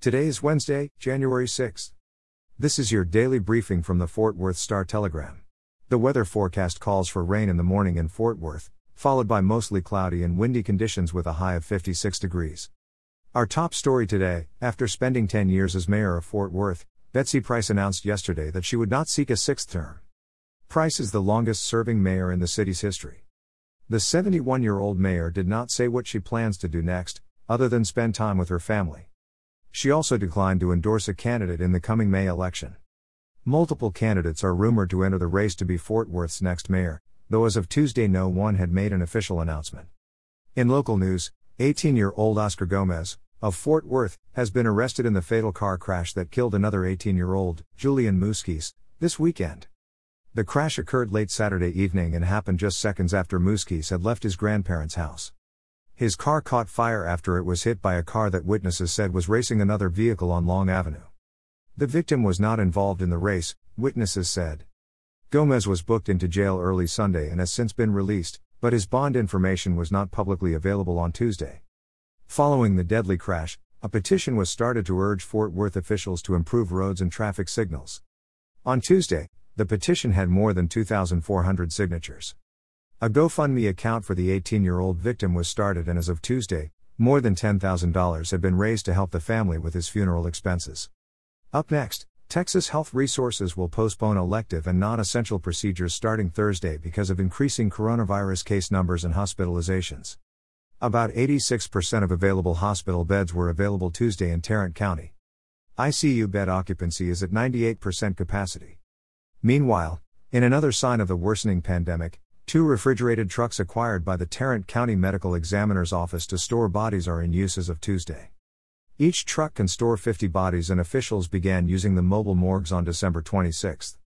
Today is Wednesday, January 6th. This is your daily briefing from the Fort Worth Star Telegram. The weather forecast calls for rain in the morning in Fort Worth, followed by mostly cloudy and windy conditions with a high of 56 degrees. Our top story today after spending 10 years as mayor of Fort Worth, Betsy Price announced yesterday that she would not seek a sixth term. Price is the longest serving mayor in the city's history. The 71 year old mayor did not say what she plans to do next, other than spend time with her family. She also declined to endorse a candidate in the coming May election. Multiple candidates are rumored to enter the race to be Fort Worth's next mayor, though as of Tuesday no one had made an official announcement. In local news, 18 year old Oscar Gomez, of Fort Worth, has been arrested in the fatal car crash that killed another 18 year old, Julian Muskis, this weekend. The crash occurred late Saturday evening and happened just seconds after Muskis had left his grandparents' house. His car caught fire after it was hit by a car that witnesses said was racing another vehicle on Long Avenue. The victim was not involved in the race, witnesses said. Gomez was booked into jail early Sunday and has since been released, but his bond information was not publicly available on Tuesday. Following the deadly crash, a petition was started to urge Fort Worth officials to improve roads and traffic signals. On Tuesday, the petition had more than 2,400 signatures. A GoFundMe account for the 18 year old victim was started, and as of Tuesday, more than $10,000 had been raised to help the family with his funeral expenses. Up next, Texas Health Resources will postpone elective and non essential procedures starting Thursday because of increasing coronavirus case numbers and hospitalizations. About 86% of available hospital beds were available Tuesday in Tarrant County. ICU bed occupancy is at 98% capacity. Meanwhile, in another sign of the worsening pandemic, Two refrigerated trucks acquired by the Tarrant County Medical Examiner's Office to store bodies are in use as of Tuesday. Each truck can store 50 bodies, and officials began using the mobile morgues on December 26.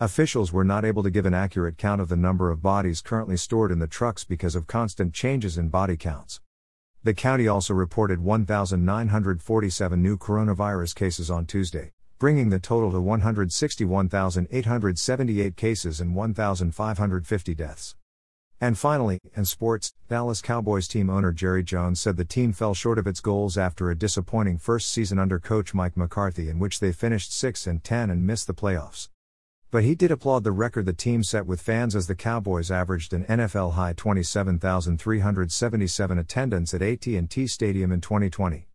Officials were not able to give an accurate count of the number of bodies currently stored in the trucks because of constant changes in body counts. The county also reported 1,947 new coronavirus cases on Tuesday, bringing the total to 161,878 cases and 1,550 deaths. And finally, in sports, Dallas Cowboys team owner Jerry Jones said the team fell short of its goals after a disappointing first season under coach Mike McCarthy in which they finished 6 and 10 and missed the playoffs. But he did applaud the record the team set with fans as the Cowboys averaged an NFL high 27,377 attendance at AT&T Stadium in 2020.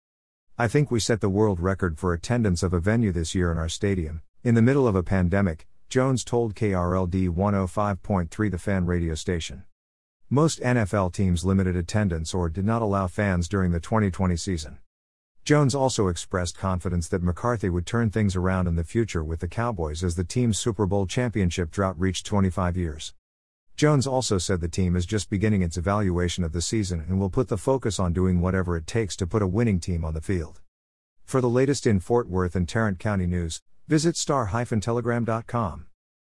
I think we set the world record for attendance of a venue this year in our stadium, in the middle of a pandemic, Jones told KRLD 105.3 the fan radio station. Most NFL teams limited attendance or did not allow fans during the 2020 season. Jones also expressed confidence that McCarthy would turn things around in the future with the Cowboys as the team's Super Bowl championship drought reached 25 years. Jones also said the team is just beginning its evaluation of the season and will put the focus on doing whatever it takes to put a winning team on the field. For the latest in Fort Worth and Tarrant County news, visit star-telegram.com.